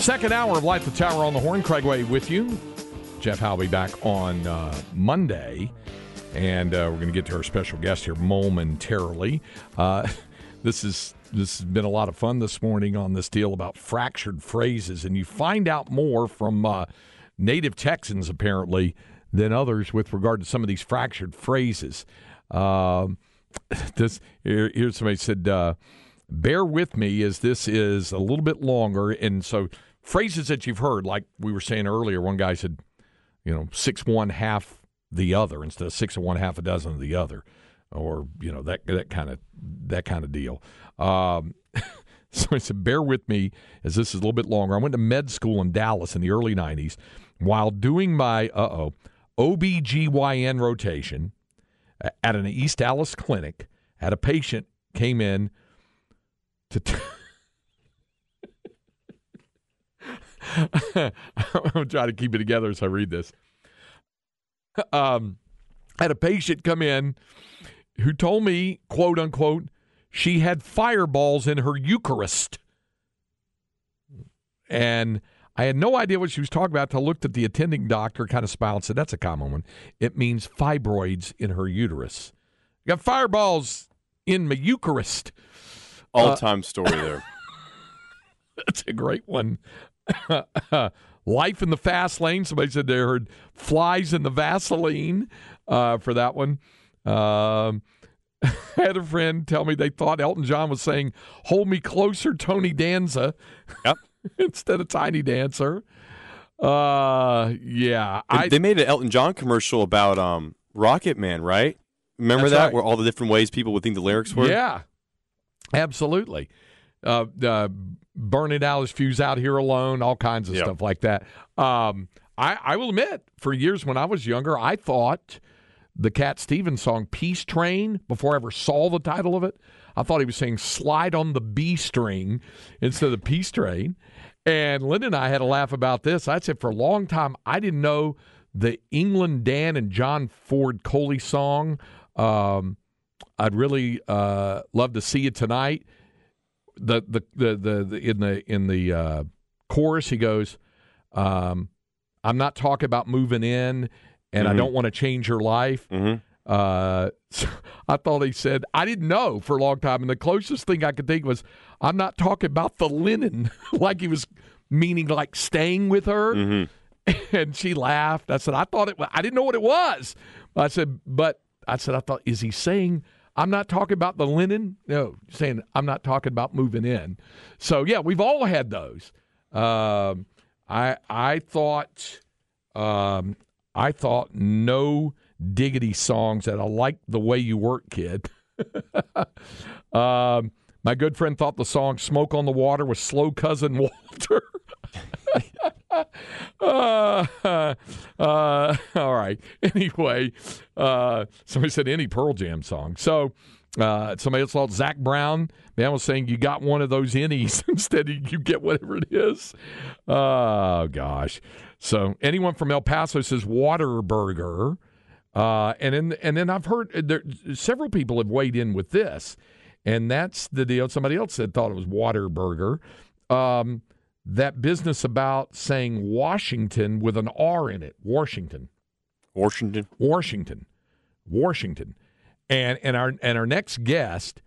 Second hour of Light the Tower on the Horn. Craig Way with you. Jeff Howe back on uh, Monday, and uh, we're going to get to our special guest here momentarily. Uh, this is this has been a lot of fun this morning on this deal about fractured phrases, and you find out more from uh, native Texans apparently than others with regard to some of these fractured phrases. Um, this here, here's somebody said, uh, "Bear with me as this is a little bit longer," and so phrases that you've heard, like we were saying earlier. One guy said, "You know, six one half the other instead of six and one half a dozen of the other," or you know that that kind of that kind of deal. Um, so I said, "Bear with me as this is a little bit longer." I went to med school in Dallas in the early '90s. While doing my uh oh OBGYN rotation at an East Dallas clinic, had a patient came in to. T- I'm trying to try to keep it together as I read this. Um, I had a patient come in who told me, quote unquote, she had fireballs in her Eucharist. And I had no idea what she was talking about until I looked at the attending doctor, kind of smiled and said, That's a common one. It means fibroids in her uterus. Got fireballs in my Eucharist. All time uh, story there. That's a great one. Life in the fast lane. Somebody said they heard flies in the Vaseline uh, for that one. Um, I had a friend tell me they thought Elton John was saying, Hold me closer, Tony Danza, yep. instead of Tiny Dancer. Uh, yeah. They, I, they made an Elton John commercial about um, Rocket Man, right? Remember that? Right. Where all the different ways people would think the lyrics were? Yeah, absolutely. Uh, uh, burning out his fuse out here alone, all kinds of Yep. stuff like that. Um, I, I will admit, for years when I was younger, I thought the Cat Stevens song "Peace Train" before I ever saw the title of it. I thought he was saying "Slide on the B string" instead of the "Peace Train." And Linda and I had a laugh about this. I said for a long time I didn't know the England Dan and John Ford Coley song. Um, I'd really uh, love to see you tonight the the the the, the in the in the uh, chorus he goes, um, "I'm not talking about moving in, and I Mhm. don't want to change your life." Mhm. Uh, so I thought he said I didn't know for a long time, and the closest thing I could think was, "I'm not talking about the linen," like he was meaning like staying with her. Mhm. And she laughed. I said, "I thought it. I didn't know what it was." I said, "But I said I thought is he saying?" I'm not talking about the linen. No, saying I'm not talking about moving in. So yeah, we've all had those. Um, I I thought um, I thought no diggity songs that I like the way you work, kid. um, my good friend thought the song "Smoke on the Water" was slow cousin Walter. Uh, uh, all right. Anyway, uh, somebody said any Pearl Jam song. So uh, somebody else thought Zac Brown. Man was saying you got one of those innies instead of you get whatever it is. Oh gosh. So anyone from El Paso says Waterburger. Uh, and then and then I've heard uh, there, several people have weighed in with this, and that's the deal. Somebody else said thought it was Waterburger. Um, that business about saying Washington with an R in it, Washington. Washington. Washington, Washington, and and our and our next guest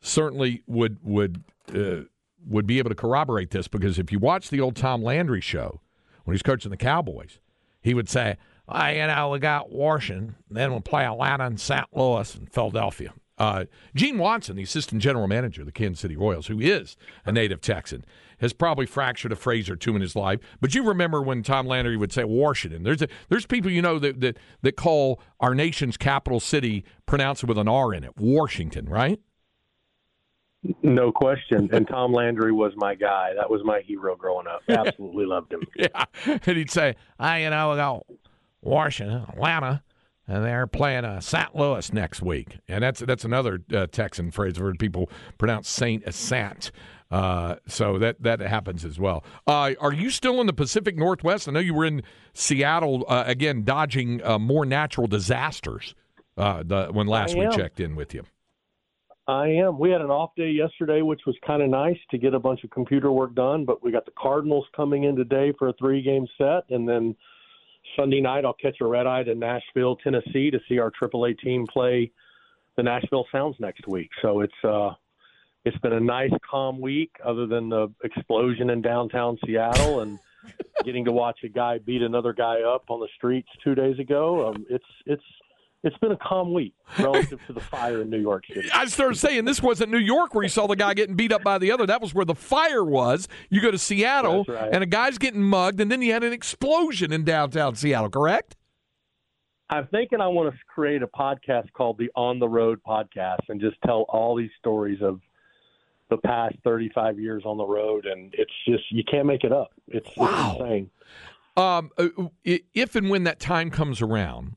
certainly would would uh, would be able to corroborate this because if you watch the old Tom Landry show when he's coaching the Cowboys, he would say, oh, "You know, we got Washington, then we'll play Atlanta and St. Louis and Philadelphia." Uh, Gene Watson, the assistant general manager of the Kansas City Royals, who is a native Texan, has probably fractured a phrase or two in his life. But you remember when Tom Landry would say Washington. There's a, there's people you know that, that that call our nation's capital city pronounce it with an R in it, Washington, right? No question. And Tom Landry was my guy. That was my hero growing up. Absolutely loved him. Yeah, and he'd say, "I, you know, got Washington, Atlanta." and they're playing uh, St. Louis next week, and that's that's another uh, Texan phrase where people pronounce Saint as Sant. Uh, so that that happens as well. Uh, are you still in the Pacific Northwest? I know you were in Seattle uh, again, dodging uh, more natural disasters. The, when last we checked in with you. I am. We had an off day yesterday, which was kind of nice to get a bunch of computer work done. But we got the Cardinals coming in today for a three game set, and then Sunday night, I'll catch a red eye to Nashville, Tennessee, to see our AAA team play the Nashville Sounds next week. So it's uh, it's been a nice, calm week, other than the explosion in downtown Seattle and getting to watch a guy beat another guy up on the streets two days ago. Um, it's it's it's been a calm week relative to the fire in New York City. I started saying this wasn't New York where you saw the guy getting beat up by the other. That was where the fire was. You go to Seattle right. and a guy's getting mugged, and then you had an explosion in downtown Seattle, correct? I'm thinking I want to create a podcast called the On the Road Podcast and just tell all these stories of the past 35 years on the road, and it's just you can't make it up. It's, wow. it's insane. Um, uh, if and when that time comes around,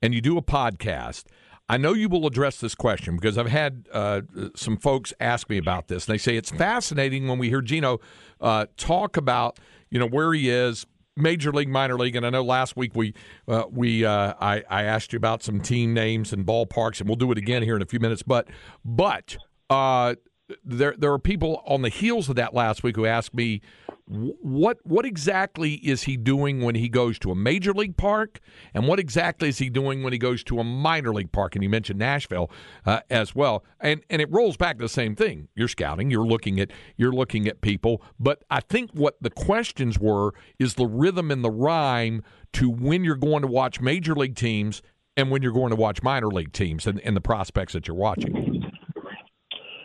and you do a podcast, I know you will address this question because I've had uh, some folks ask me about this. And they say it's fascinating when we hear Gino uh, talk about you know where he is, major league, minor league, and I know last week we uh, we uh, I, I asked you about some team names and ballparks, and we'll do it again here in a few minutes. But but uh, there there are people on the heels of that last week who asked me what what exactly is he doing when he goes to a major league park, and what exactly is he doing when he goes to a minor league park? And you mentioned Nashville uh, as well, and and it rolls back to the same thing. You're scouting, you're looking at you're looking at people, but I think what the questions were is the rhythm and the rhyme to when you're going to watch major league teams and when you're going to watch minor league teams and, and the prospects that you're watching.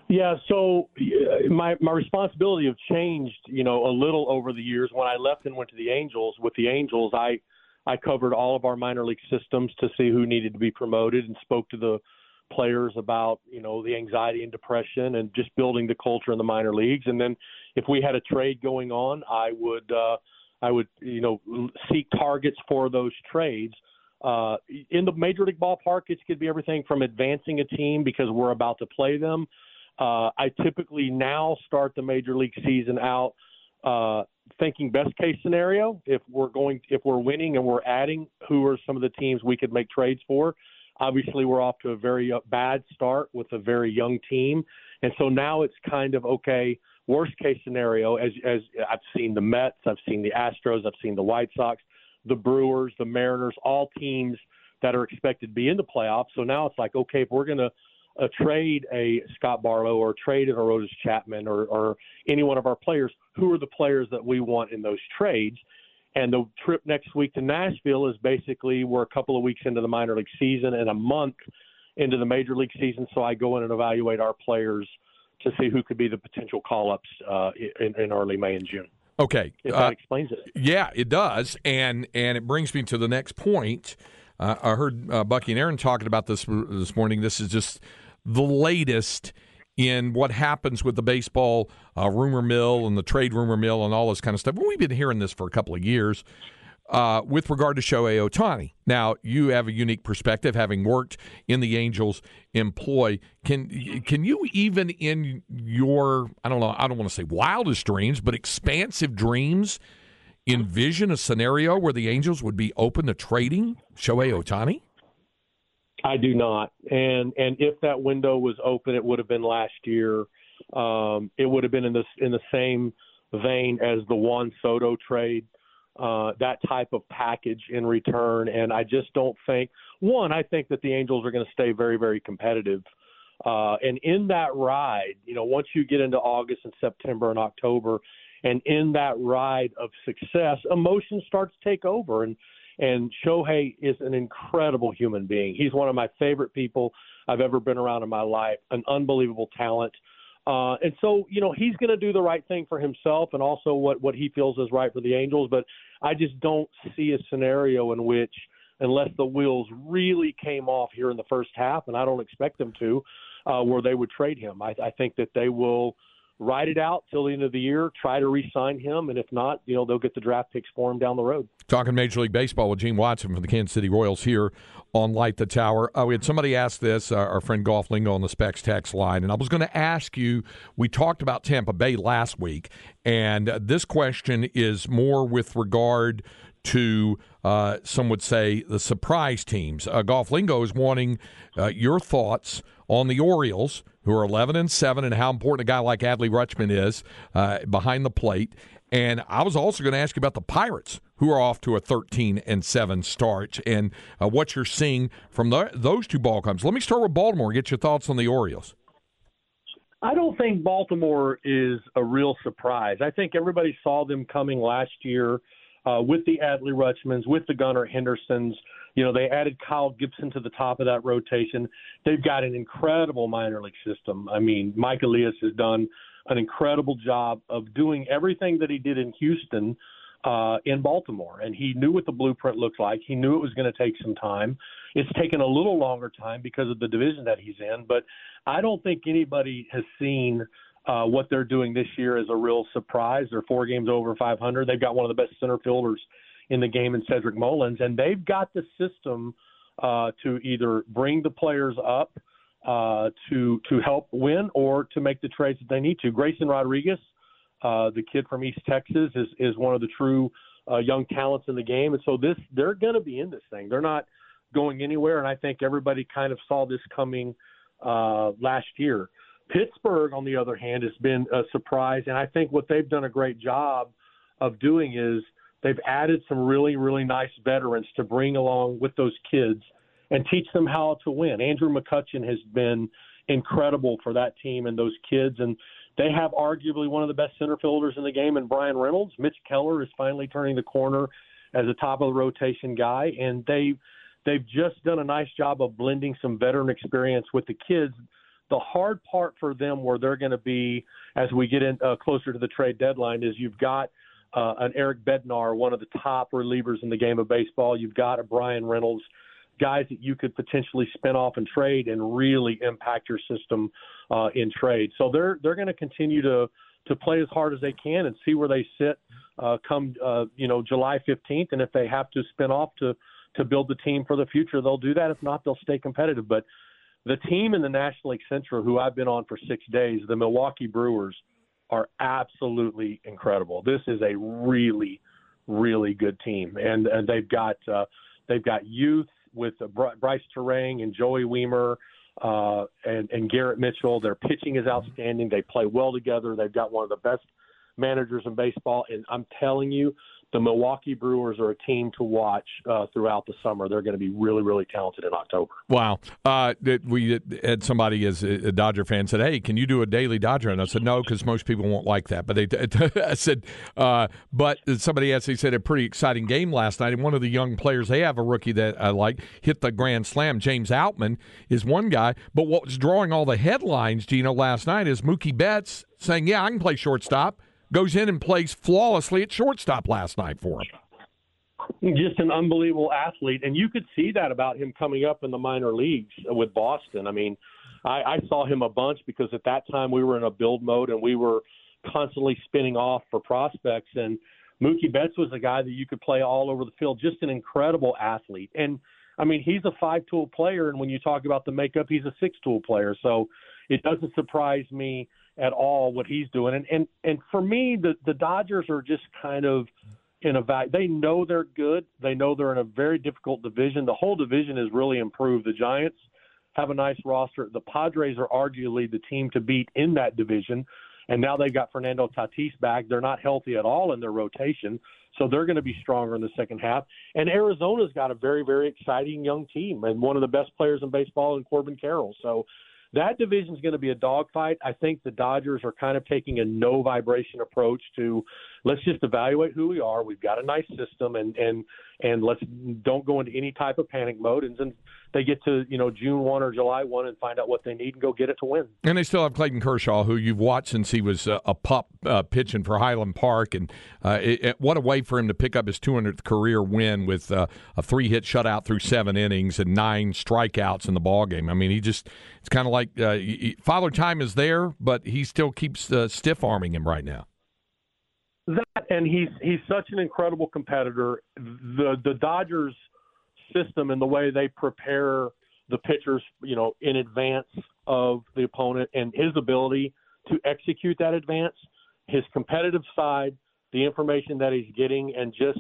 Yeah, so my my responsibility have changed, you know, a little over the years. When I left and went to the Angels, with the Angels, I I covered all of our minor league systems to see who needed to be promoted and spoke to the players about, you know, the anxiety and depression and just building the culture in the minor leagues. And then if we had a trade going on, I would uh I would, you know, seek targets for those trades. Uh, in the major league ballpark, it could be everything from advancing a team because we're about to play them uh, I typically now start the major league season out uh, thinking best case scenario. If we're going, if we're winning and we're adding, who are some of the teams we could make trades for? Obviously, we're off to a very uh, bad start with a very young team, and so now it's kind of okay. Worst case scenario, as as I've seen the Mets, I've seen the Astros, I've seen the White Sox, the Brewers, the Mariners, all teams that are expected to be in the playoffs. So now it's like, okay, if we're going to uh, trade a Scott Barlow or trade an Aroldis Chapman or, or any one of our players, who are the players that we want in those trades? And the trip next week to Nashville is basically we're a couple of weeks into the minor league season and a month into the major league season. So I go in and evaluate our players to see who could be the potential call ups uh, in, in early May and June. Okay, if that uh, explains it. Yeah, it does, and and it brings me to the next point. Uh, I heard uh, Bucky and Aaron talking about this this morning. This is just the latest in what happens with the baseball uh, rumor mill and the trade rumor mill and all this kind of stuff. Well, we've been hearing this for a couple of years uh, with regard to Shohei Ohtani. Now, you have a unique perspective, having worked in the Angels' employ. Can can you even in your I don't know I don't want to say wildest dreams, but expansive dreams, envision a scenario where the Angels would be open to trading Shohei Ohtani? I do not. And and if that window was open, it would have been last year. Um, it would have been in this in the same vein as the Juan Soto trade. uh, that type of package in return. And I just don't think one. I think that the Angels are going to stay very, very competitive. Uh, and in that ride, you know, once you get into August and September and October, and in that ride of success, emotion starts to take over. And and Shohei is an incredible human being. He's one of my favorite people I've ever been around in my life. An unbelievable talent. Uh, and so, you know, he's going to do the right thing for himself and also what, what he feels is right for the Angels. But I just don't see a scenario in which, unless the wheels really came off here in the first half, and I don't expect them to, uh, where they would trade him. I, I think that they will ride it out till the end of the year, try to re-sign him, and if not, you know they'll get the draft picks for him down the road. Talking Major League Baseball with Gene Watson from the Kansas City Royals here on Light the Tower. Uh, we had somebody ask this, uh, our friend Golf Lingo on the Specs text line, and I was going to ask you. We talked about Tampa Bay last week, and uh, this question is more with regard to uh, some would say the surprise teams. Uh, Golf Lingo is wanting uh, your thoughts on the Orioles, who are 11 and 7, and how important a guy like Adley Rutschman is uh, behind the plate. And I was also going to ask you about the Pirates, who are off to a 13 and 7 start, and uh, what you're seeing from the, those two ball clubs. Let me start with Baltimore. Get your thoughts on the Orioles. I don't think Baltimore is a real surprise. I think everybody saw them coming last year uh, with the Adley Rutschmans, with the Gunnar Hendersons. You know, they added Kyle Gibson to the top of that rotation. They've got an incredible minor league system. I mean, Mike Elias has done an incredible job of doing everything that he did in Houston uh, in Baltimore. And he knew what the blueprint looked like. He knew it was going to take some time. It's taken a little longer time because of the division that he's in. But I don't think anybody has seen – uh, what they're doing this year is a real surprise. They're four games over 500. They've got one of the best center fielders in the game in Cedric Mullins, and they've got the system uh, to either bring the players up uh, to to help win or to make the trades that they need to. Grayson Rodriguez, uh, the kid from East Texas, is is one of the true uh, young talents in the game, and so this they're going to be in this thing. They're not going anywhere, and I think everybody kind of saw this coming uh, last year. Pittsburgh, on the other hand, has been a surprise, and I think what they've done a great job of doing is they've added some really, really nice veterans to bring along with those kids and teach them how to win. Andrew McCutchen has been incredible for that team and those kids, and they have arguably one of the best center fielders in the game in Bryan Reynolds. Mitch Keller is finally turning the corner as a top of the rotation guy, and they they've just done a nice job of blending some veteran experience with the kids the hard part for them, where they're going to be as we get in uh, closer to the trade deadline, is you've got uh, an Eric Bednar, one of the top relievers in the game of baseball. You've got a Bryan Reynolds, guys that you could potentially spin off and trade and really impact your system uh, in trade. So they're they're going to continue to to play as hard as they can and see where they sit uh, come uh, you know July 15th. And if they have to spin off to to build the team for the future, they'll do that. If not, they'll stay competitive. But the team in the National League Central, who I've been on for six days, the Milwaukee Brewers, are absolutely incredible. This is a really, really good team, and and they've got uh, they've got youth with uh, Brice Turang and Joey Wiemer. Uh, and, and Garrett Mitchell, their pitching is outstanding. They play well together. They've got one of the best managers in baseball. And I'm telling you, the Milwaukee Brewers are a team to watch uh, throughout the summer. They're going to be really, really talented in October. Wow. Uh, we had somebody as a Dodger fan said, "Hey, can you do a daily Dodger?" And I said, "No, because most people won't like that." But they, I said, uh, but somebody else, they said a pretty exciting game last night. And one of the young players they have a rookie that I like hit the grand slam. James Outman is one guy. But what was drawing all the headlines, Gino, last night is Mookie Betts saying, "Yeah, I can play shortstop." Goes in and plays flawlessly at shortstop last night for him. Just an unbelievable athlete, and you could see that about him coming up in the minor leagues with Boston. I mean, I, I saw him a bunch because at that time we were in a build mode and we were constantly spinning off for prospects. And Mookie Betts was a guy that you could play all over the field, just an incredible athlete. And I mean, he's a five tool player, and when you talk about the makeup, he's a six tool player. So it doesn't surprise me at all what he's doing. And and and for me, the the Dodgers are just kind of in a vac. They know they're good. They know they're in a very difficult division. The whole division has really improved. The Giants have a nice roster. The Padres are arguably the team to beat in that division. and now they've got Fernando Tatis back. They're not healthy at all in their rotation, so they're going to be stronger in the second half. And Arizona's got a very, very exciting young team and one of the best players in baseball in Corbin Carroll. So that division is going to be a dogfight. I think the Dodgers are kind of taking a no vibration approach to let's just evaluate who we are. We've got a nice system, and and and let's don't go into any type of panic mode. And then they get to you know June one or July one and find out what they need and go get it to win. And they still have Clayton Kershaw, who you've watched since he was a, a pup uh, pitching for Highland Park, and uh, it, it, what a way for him to pick up his 200th career win with uh, a three hit shutout through seven innings and nine strikeouts in the ball game. I mean, he just it's kind of like uh, Father Time is there, but he still keeps uh, stiff arming him right now. That and he's he's such an incredible competitor. The the Dodgers system and the way they prepare the pitchers, you know, in advance of the opponent and his ability to execute that advance, his competitive side, the information that he's getting, and just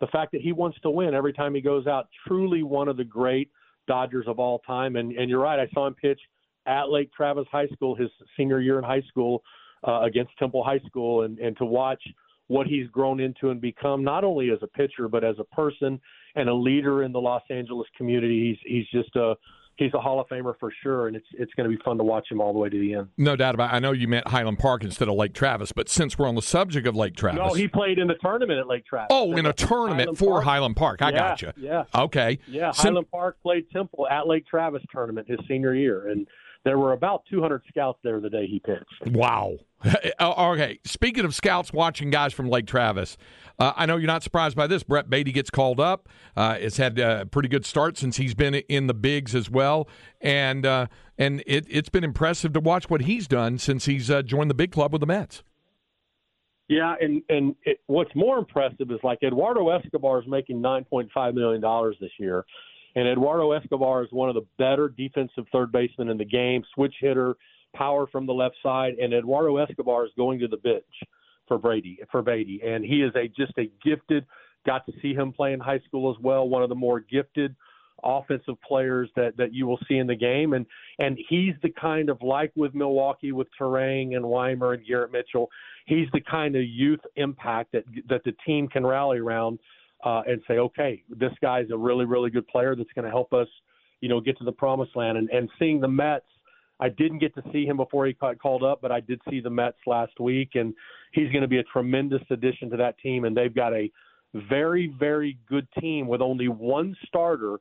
the fact that he wants to win every time he goes out. Truly one of the great Dodgers of all time. And and you're right, I saw him pitch at Lake Travis High School his senior year in high school uh, against Temple High School, and and to watch what he's grown into and become, not only as a pitcher but as a person and a leader in the Los Angeles community. He's he's just a he's a Hall of Famer for sure, and it's it's going to be fun to watch him all the way to the end. No doubt about. it. I know you meant Highland Park instead of Lake Travis, but since we're on the subject of Lake Travis, no, he played in the tournament at Lake Travis. Oh, in a tournament Highland for Park. Highland Park. I yeah, got you. Yeah, Okay. yeah. Sim- Highland Park played Temple at Lake Travis tournament his senior year, and there were about 200 scouts there the day he pitched. Wow. okay. Speaking of scouts watching guys from Lake Travis, uh, I know you're not surprised by this. Brett Baty gets called up. Uh, has had a pretty good start since he's been in the bigs as well, and uh, and it, it's been impressive to watch what he's done since he's uh, joined the big club with the Mets. Yeah, and and it, what's more impressive is like Eduardo Escobar is making 9.5 million dollars this year, and Eduardo Escobar is one of the better defensive third basemen in the game, switch hitter, power from the left side, and Eduardo Escobar is going to the bench for Brady for Baty, and he is a just a gifted. Got to see him play in high school as well. One of the more gifted offensive players that that you will see in the game, and and he's the kind of like with Milwaukee with Turang and Wiemer and Garrett Mitchell. He's the kind of youth impact that that the team can rally around uh, and say, okay, this guy's a really really good player that's going to help us, you know, get to the promised land. And and seeing the Mets I didn't get to see him before he got called up, but I did see the Mets last week, and he's going to be a tremendous addition to that team. And they've got a very, very good team with only one starter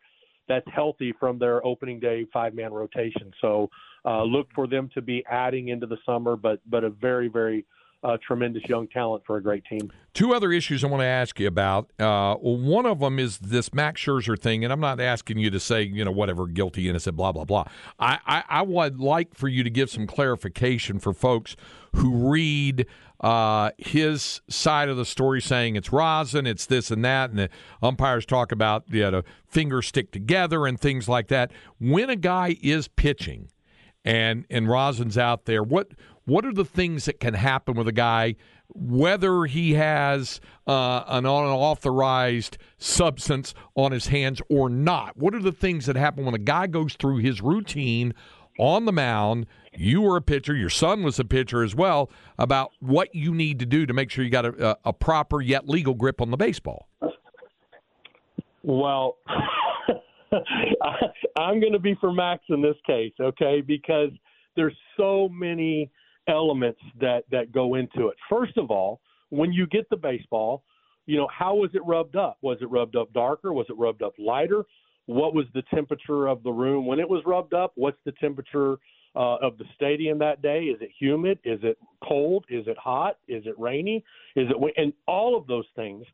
that's healthy from their opening day five man rotation. So uh, look for them to be adding into the summer, but but a very, very uh, tremendous young talent for a great team. Two other issues I want to ask you about. Uh, one of them is this Max Scherzer thing, and I'm not asking you to say, you know, whatever, guilty, innocent, blah, blah, blah. I, I, I would like for you to give some clarification for folks who read uh, his side of the story saying it's rosin, it's this and that, and the umpires talk about you know, fingers stick together and things like that. When a guy is pitching and, and rosin's out there, what what are the things that can happen with a guy, whether he has uh, an unauthorized substance on his hands or not? What are the things that happen when a guy goes through his routine on the mound? You were a pitcher, your son was a pitcher as well, about what you need to do to make sure you got a, a proper yet legal grip on the baseball. Well, I'm going to be for Max in this case, okay? Because there's so many elements that that go into it. First of all, when you get the baseball, you know, how was it rubbed up? Was it rubbed up darker? Was it rubbed up lighter? What was the temperature of the room when it was rubbed up? What's the temperature uh, of the stadium that day? Is it humid? Is it cold? Is it hot? Is it rainy? Is it and all of those things,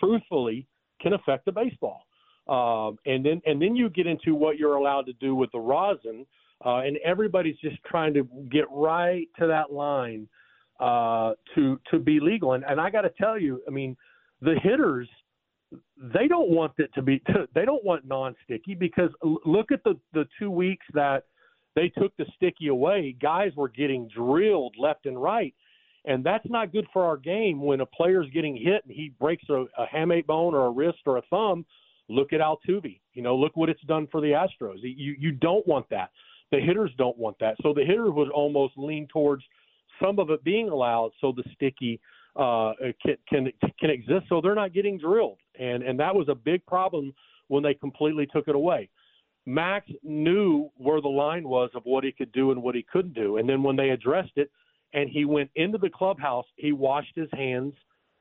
truthfully, can affect the baseball. Um, and then and then you get into what you're allowed to do with the rosin, uh, and everybody's just trying to get right to that line uh, to to be legal. And, and I got to tell you, I mean, the hitters they don't want it to be they don't want non-sticky because look at the the two weeks that they took the sticky away. Guys were getting drilled left and right. And that's not good for our game when a player's getting hit and he breaks a, a hamate bone or a wrist or a thumb. Look at Altuve. You know, look what it's done for the Astros. You you don't want that. The hitters don't want that. So the hitter would almost lean towards some of it being allowed so the sticky uh, can, can can exist, so they're not getting drilled, and and that was a big problem when they completely took it away. Max knew where the line was of what he could do and what he couldn't do, and then when they addressed it, and he went into the clubhouse, he washed his hands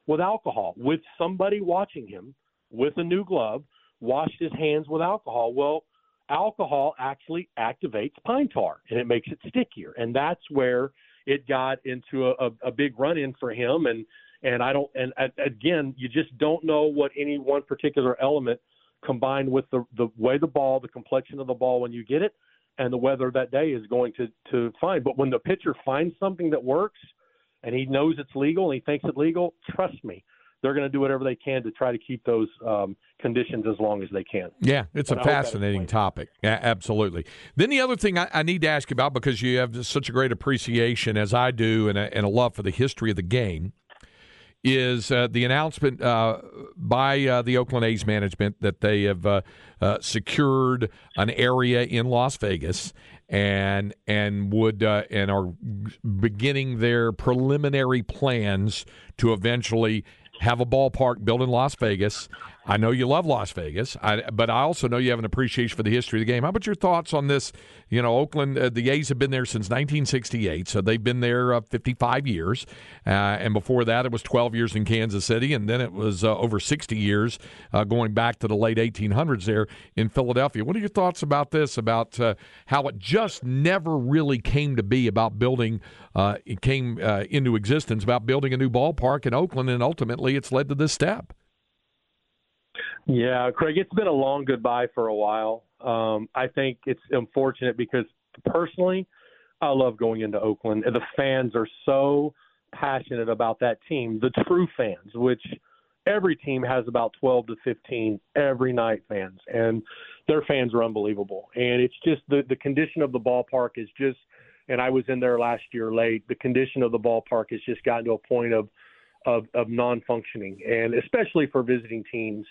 with alcohol with somebody watching him with a new glove, washed his hands with alcohol. Well, alcohol actually activates pine tar and it makes it stickier, and that's where it got into a, a, a big run in for him. And and I don't and again, you just don't know what any one particular element combined with the the way the ball, the complexion of the ball when you get it, and the weather that day is going to to find. But when the pitcher finds something that works, and he knows it's legal and he thinks it's legal, trust me, they're going to do whatever they can to try to keep those um, conditions as long as they can. Yeah, it's and a fascinating topic. Yeah, absolutely. Then the other thing I, I, need to ask you about because you have such a great appreciation, as I do, and a, and a love for the history of the game, is uh, the announcement uh, by uh, the Oakland A's management that they have uh, uh, secured an area in Las Vegas and and would uh, and are beginning their preliminary plans to eventually have a ballpark built in Las Vegas. I know you love Las Vegas, I, but I also know you have an appreciation for the history of the game. How about your thoughts on this? You know, Oakland, uh, the A's have been there since 1968, so they've been there uh, 55 years. Uh, and before that, it was 12 years in Kansas City, and then it was uh, over 60 years uh, going back to the late 1800s there in Philadelphia. What are your thoughts about this, about uh, how it just never really came to be about building, it came into existence, about building a new ballpark in Oakland, and ultimately it's led to this step? Yeah, Craig, it's been a long goodbye for a while. Um, I think it's unfortunate because personally, I love going into Oakland. The fans are so passionate about that team, the true fans, which every team has about 12 to 15 every night fans, and their fans are unbelievable. And it's just the the condition of the ballpark is just. And I was in there last year late. The condition of the ballpark has just gotten to a point of of, of non-functioning, and especially for visiting teams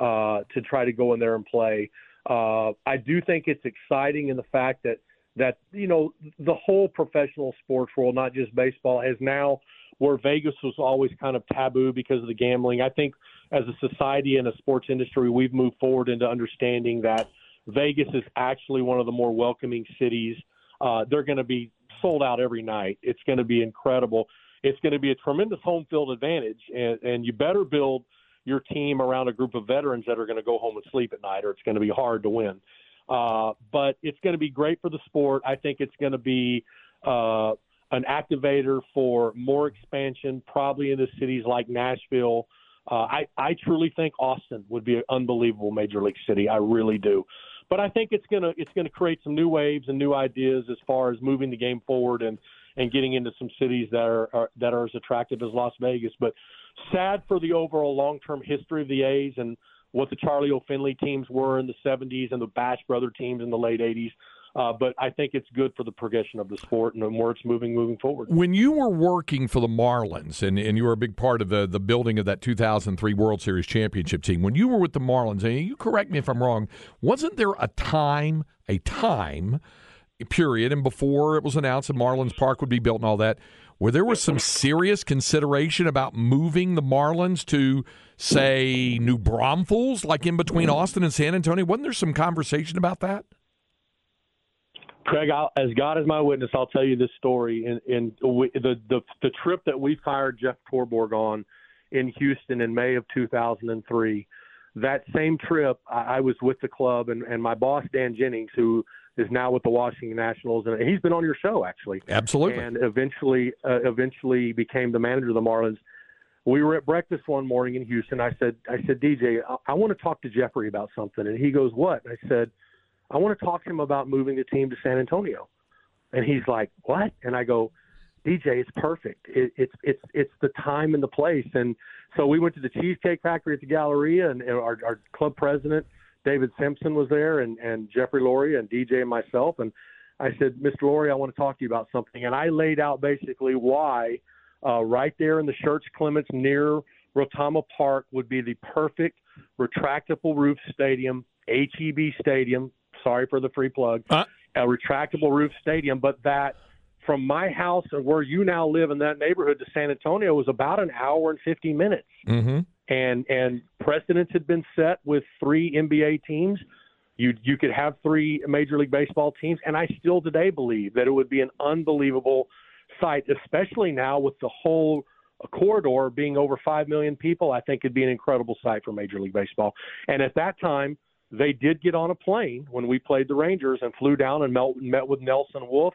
uh, to try to go in there and play. Uh, I do think it's exciting in the fact that that you know the whole professional sports world, not just baseball, has now where Vegas was always kind of taboo because of the gambling. I think as a society and a sports industry, we've moved forward into understanding that Vegas is actually one of the more welcoming cities. Uh, they're going to be sold out every night. It's going to be incredible. It's going to be a tremendous home field advantage, and, and you better build – your team around a group of veterans that are going to go home and sleep at night, or it's going to be hard to win. Uh, but it's going to be great for the sport. I think it's going to be uh, an activator for more expansion, probably into cities like Nashville. Uh, I, I truly think Austin would be an unbelievable major league city. I really do. But I think it's gonna it's gonna create some new waves and new ideas as far as moving the game forward and and getting into some cities that are, are that are as attractive as Las Vegas. But sad for the overall long-term history of the A's and what the Charlie O. Finley teams were in the 70s and the Bash brother teams in the late 80s. Uh, but I think it's good for the progression of the sport and where it's moving moving forward. When you were working for the Marlins and, and you were a big part of the, the building of that 2003 World Series championship team, when you were with the Marlins, and you correct me if I'm wrong, wasn't there a time, a time period, and before it was announced that Marlins Park would be built and all that, where there was some serious consideration about moving the Marlins to, say, New Braunfels, like in between Austin and San Antonio? Wasn't there some conversation about that? Craig, I'll, as God is my witness, I'll tell you this story. In, in the, the the trip that we fired Jeff Torborg on in Houston in May of 2003, that same trip, I, I was with the club and, and my boss Dan Jennings, who is now with the Washington Nationals, and he's been on your show actually. Absolutely. And eventually, uh, eventually became the manager of the Marlins. We were at breakfast one morning in Houston. I said, I said, DJ, I, I want to talk to Jeffrey about something, and he goes, What? And I said, I want to talk to him about moving the team to San Antonio. And he's like, What? And I go, DJ, it's perfect. It, it's it's it's the time and the place. And so we went to the Cheesecake Factory at the Galleria, and, and our, our club president David Samson was there, and and Jeffrey Loria and DJ and myself, and I said, Mr. Loria, I want to talk to you about something, and I laid out basically why uh, right there in the Schertz Clements near Retama Park would be the perfect retractable roof stadium, HEB stadium. Sorry for the free plug. Uh. A retractable roof stadium, but that from my house and where you now live in that neighborhood to San Antonio was about an hour and 50 minutes. Mm-hmm. And and precedents had been set with three NBA teams. You you could have three Major League Baseball teams, and I still today believe that it would be an unbelievable sight, especially now with the whole corridor being over five million people. I think it'd be an incredible sight for Major League Baseball. And at that time, they did get on a plane when we played the Rangers and flew down and met, met with Nelson Wolff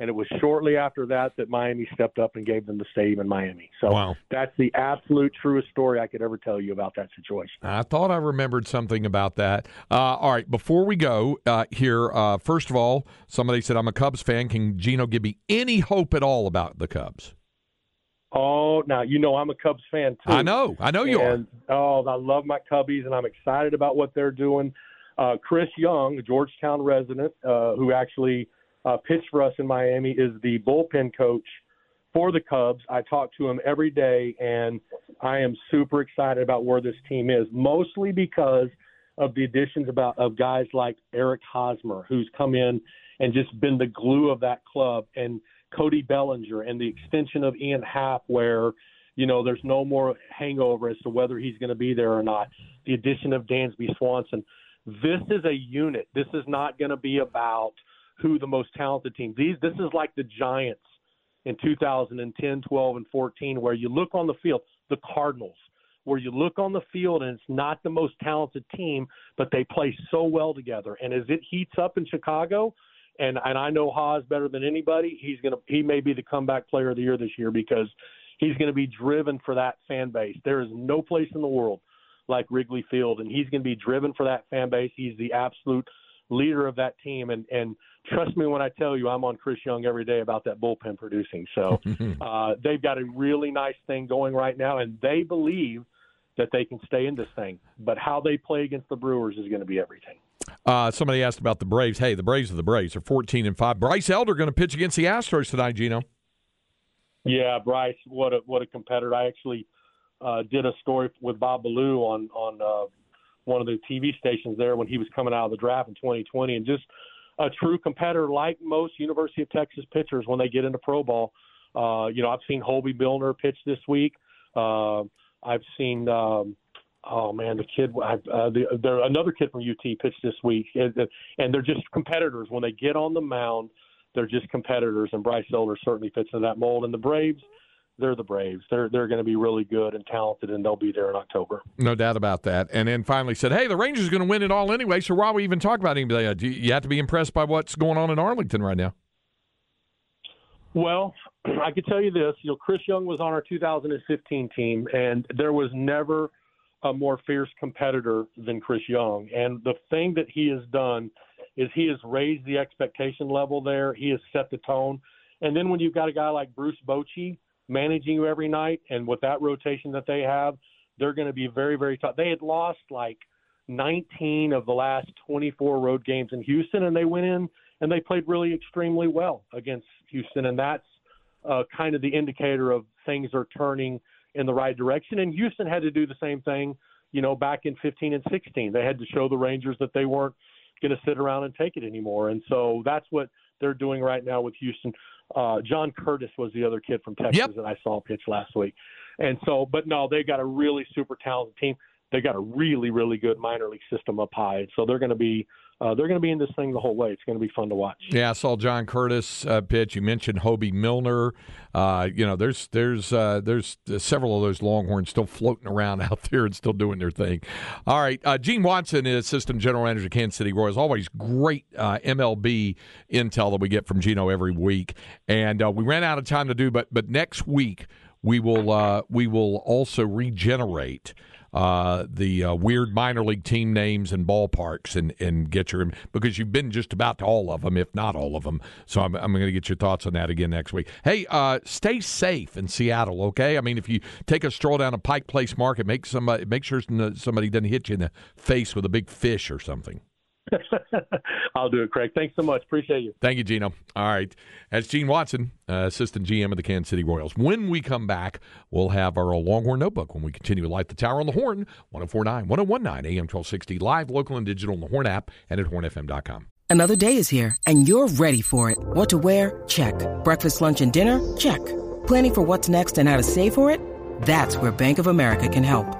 and it was shortly after that that Miami stepped up and gave them the stadium in Miami. So wow. that's the absolute truest story I could ever tell you about that situation. I thought I remembered something about that. Uh, all right, before we go uh, here, uh, first of all, somebody said I'm a Cubs fan. Can Gino give me any hope at all about the Cubs? Oh, now you know I'm a Cubs fan too. I know, I know you and, are. Oh, I love my Cubbies, and I'm excited about what they're doing. Uh, Chris Young, a Georgetown resident, uh, who actually uh, pitched for us in Miami, is the bullpen coach for the Cubs. I talk to him every day, and I am super excited about where this team is, mostly because of the additions about of guys like Eric Hosmer, who's come in and just been the glue of that club, and Cody Bellinger, and the extension of Ian Happ, where you know there's no more hangover as to whether he's going to be there or not. The addition of Dansby Swanson. This is a unit. This is not going to be about – who the most talented team. These this is like the Giants in 2010, 12, and 14, where you look on the field, the Cardinals, where you look on the field and it's not the most talented team, but they play so well together. And as it heats up in Chicago, and and I know Haas better than anybody, he's gonna he may be the comeback player of the year this year because he's to be driven for that fan base. There is no place in the world like Wrigley Field, and he's going to be driven for that fan base. He's the absolute leader of that team, and and trust me when I tell you, I'm on Chris Young every day about that bullpen producing. So uh, they've got a really nice thing going right now, and they believe that they can stay in this thing. But how they play against the Brewers is going to be everything. Uh, somebody asked about the Braves. Hey, the Braves are the Braves. They're 14 and five. Bryce Elder going to pitch against the Astros tonight, Gino. Yeah, Bryce, what a what a competitor. I actually uh, did a story with Bob Ballou on on uh, one of the TV stations there when he was coming out of the draft in 2020, and just a true competitor like most University of Texas pitchers when they get into pro ball. Uh, you know, I've seen Hoby Milner pitch this week. Uh, I've seen, um, oh man, the kid, uh, the, there another kid from UT pitched this week, and, and they're just competitors when they get on the mound. They're just competitors, and Bryce Elder certainly fits in that mold. And the Braves, they're the Braves. They're they're going to be really good and talented, and they'll be there in October. No doubt about that. And then finally said, "Hey, the Rangers are going to win it all anyway. So why we even talk about anybody? Uh, do you have to be impressed by what's going on in Arlington right now." Well, I can tell you this: you know, Chris Young was on our 2015 team, and there was never a more fierce competitor than Chris Young. And the thing that he has done is he has raised the expectation level there. He has set the tone. And then when you've got a guy like Bruce Bochy managing you every night, and with that rotation that they have, they're going to be very, very tough. They had lost like 19 of the last 24 road games in Houston, and they went in and they played really extremely well against Houston, and that's uh, kind of the indicator of things are turning in the right direction. And Houston had to do the same thing, you know, back in 15 and 16. They had to show the Rangers that they weren't going to sit around and take it anymore, and so that's what they're doing right now with Houston. Uh, John Curtis was the other kid from Texas yep. that I saw pitch last week. And so, but no, they got a really super talented team. They got a really, really good minor league system up high. So they're going to be uh, they're going to be in this thing the whole way. It's going to be fun to watch. Yeah, I saw John Curtis uh, pitch. You mentioned Hoby Milner. Uh, you know, there's there's uh, there's several of those Longhorns still floating around out there and still doing their thing. All right, uh, Gene Watson is Assistant General Manager of Kansas City Royals. Always great uh, MLB intel that we get from Gino every week, and we ran out of time to do, but but next week we will we will also regenerate uh, the uh, weird minor league team names and ballparks and, and get your because you've been just about to all of them, if not all of them. So I'm, I'm going to get your thoughts on that again next week. Hey, uh, stay safe in Seattle, okay? I mean, if you take a stroll down a Pike Place Market, make somebody make sure somebody doesn't hit you in the face with a big fish or something. I'll do it, Craig. Thanks so much. Appreciate you. Thank you, Gino. All right. That's Gene Watson, uh, Assistant GM of the Kansas City Royals. When we come back, we'll have our Longhorn Notebook when we continue to light the tower on the horn, 1049, 1019, AM 1260, live, local, and digital on the Horn app and at hornfm.com. Another day is here, and you're ready for it. What to wear? Check. Breakfast, lunch, and dinner? Check. Planning for what's next and how to save for it? That's where Bank of America can help.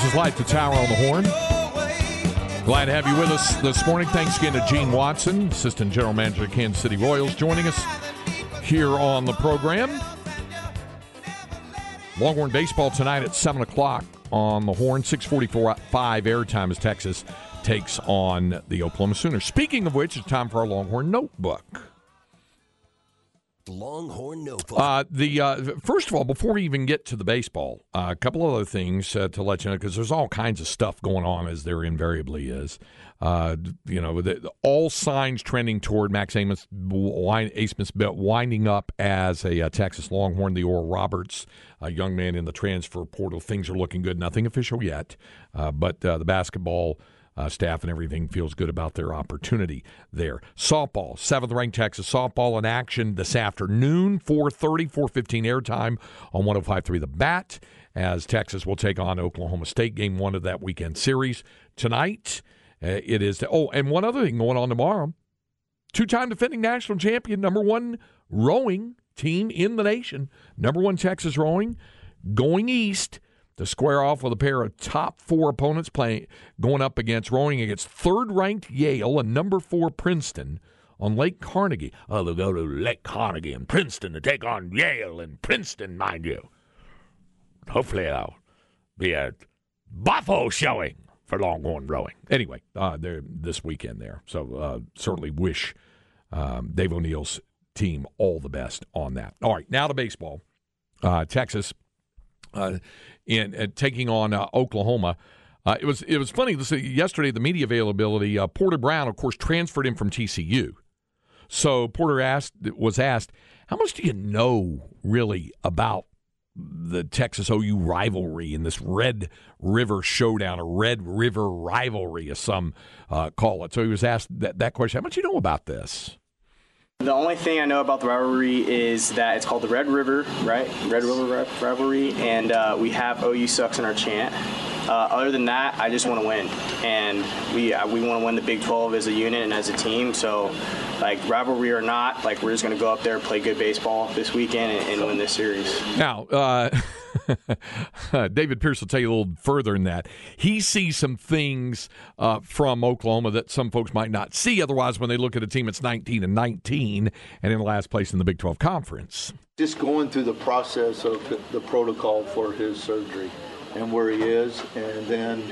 This is Light the Tower on the Horn. Glad to have you with us this morning. Thanks again to Gene Watson, Assistant General Manager of Kansas City Royals, joining us here on the program. Longhorn baseball tonight at 7 o'clock on the Horn. 645 airtime as Texas takes on the Oklahoma Sooners. Speaking of which, it's time for our Longhorn Notebook. Longhorn Notebook. Uh, the uh, first of all, before we even get to the baseball, uh, a couple of other things uh, to let you know because there's all kinds of stuff going on as there invariably is. Uh, you know, the, all signs trending toward Max Abmas, Abmas winding up as a uh, Texas Longhorn. The Oral Roberts, a young man in the transfer portal, things are looking good. Nothing official yet, but the basketball uh, staff and everything feels good about their opportunity there. Softball, seventh ranked Texas softball in action this afternoon, 4:30, 4:15 airtime on 105.3 The Bat, as Texas will take on Oklahoma State, game one of that weekend series tonight. Uh, it is. oh, and one other thing going on tomorrow: two-time defending national champion, number one rowing team in the nation, number one Texas rowing, going east to square off with a pair of top four opponents playing going up against rowing against third ranked Yale and number four Princeton on Lake Carnegie. Oh, they'll go to Lake Carnegie and Princeton to take on Yale and Princeton, mind you. Hopefully, I'll be a Buffalo showing for Longhorn rowing. Anyway, uh, they're this weekend there, so uh, certainly wish um, Dave O'Neill's team all the best on that. All right, now to baseball. Uh, Texas in uh, taking on uh, Oklahoma. Uh, it was it was funny. Yesterday, the media availability. Uh, Porter Brown, of course, transferred him from TCU. So Porter asked was asked, "How much do you know really about the Texas OU rivalry and this Red River showdown, a Red River rivalry, as some uh, call it?" So he was asked that, that question. How much do you know about this? The only thing I know about the rivalry is that it's called the Red River, right? Red River rivalry, and uh, we have OU sucks in our chant. Uh, other than that, I just want to win, and we uh, we want to win the Big 12 as a unit and as a team. So, like rivalry or not, like we're just going to go up there, play good baseball this weekend, and, and win this series. Now. David Pierce will tell you a little further than that. He sees some things uh, from Oklahoma that some folks might not see otherwise when they look at a team that's 19 and 19 and in last place in the Big 12 Conference. Just going through the process of the protocol for his surgery and where he is, and then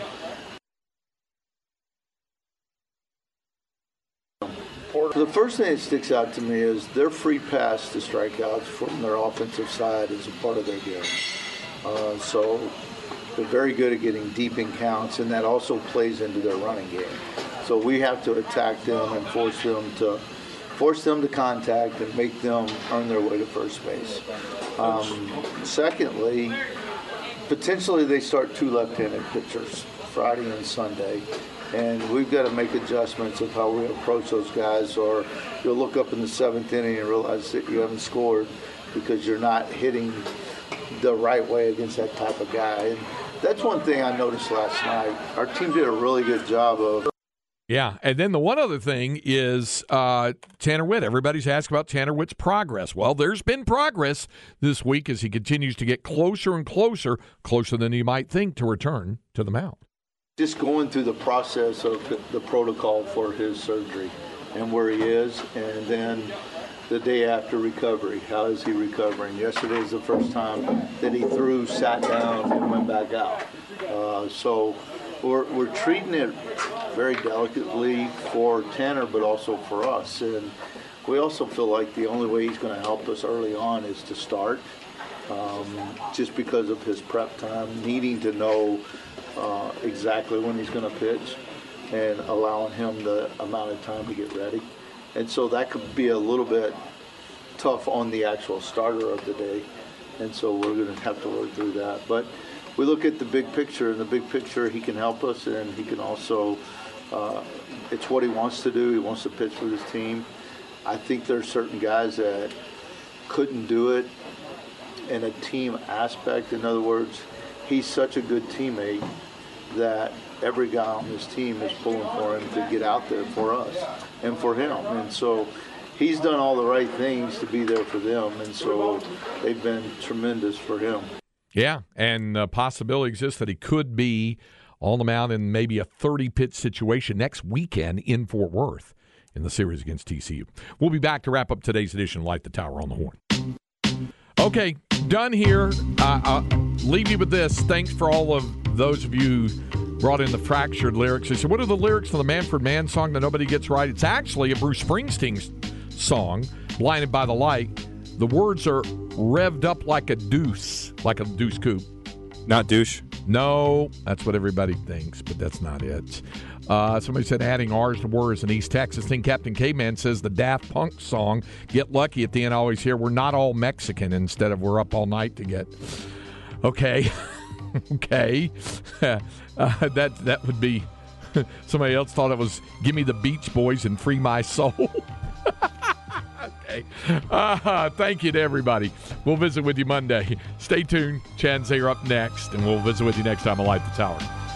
The first thing that sticks out to me is their free pass to strikeouts from their offensive side is a part of their game. Uh, so they're very good at getting deep in counts, and that also plays into their running game. So we have to attack them and force them to force them to contact and make them earn their way to first base. Um, secondly, potentially they start two left-handed pitchers Friday and Sunday. And we've got to make adjustments of how we approach those guys, or you'll look up in the seventh inning and realize that you haven't scored because you're not hitting the right way against that type of guy. And that's one thing I noticed last night. Our team did a really good job of. Yeah, and then the one other thing is uh, Tanner Witt. Everybody's asked about Tanner Witt's progress. Well, there's been progress this week as he continues to get closer and closer, closer than you might think to return to the mound. Just going through the process of the protocol for his surgery and where he is, and then the day after recovery. How is he recovering? Yesterday is the first time that he threw, sat down, and went back out. Uh, so we're, we're treating it very delicately for Tanner, but also for us. And we also feel like the only way he's going to help us early on is to start, um, just because of his prep time, needing to know uh, exactly when he's going to pitch, and allowing him the amount of time to get ready. And so that could be a little bit tough on the actual starter of the day. And so we're going to have to work through that. But we look at the big picture, and the big picture, he can help us, and he can also, uh, it's what he wants to do. He wants to pitch for his team. I think there are certain guys that couldn't do it in a team aspect. In other words, he's such a good teammate that every guy on his team is pulling for him to get out there for us and for him. And so he's done all the right things to be there for them, and so they've been tremendous for him. Yeah, and a possibility exists that he could be on the mound in maybe a 30 pitch situation next weekend in Fort Worth in the series against TCU. We'll be back to wrap up today's edition of Light the Tower on the Horn. Okay, done here. Uh, I'll leave you with this. Thanks for all of those of you brought in the fractured lyrics. They said, What are the lyrics for the Manfred Mann song that nobody gets right? It's actually a Bruce Springsteen song, Blinded by the Light. The words are revved up like a deuce, like a deuce coupe. Not douche. No, that's what everybody thinks, but that's not it. Uh, somebody said adding R's to words in East Texas thing. Captain Caveman says the Daft Punk song "Get Lucky" at the end. I always hear we're not all Mexican instead of we're up all night to get. Okay, okay, uh, that that would be. Somebody else thought it was "Give Me the Beach Boys and Free My Soul." okay. Uh, thank you to everybody. We'll visit with you Monday. Stay tuned. Chan's here up next, and we'll visit with you next time on Light the Tower.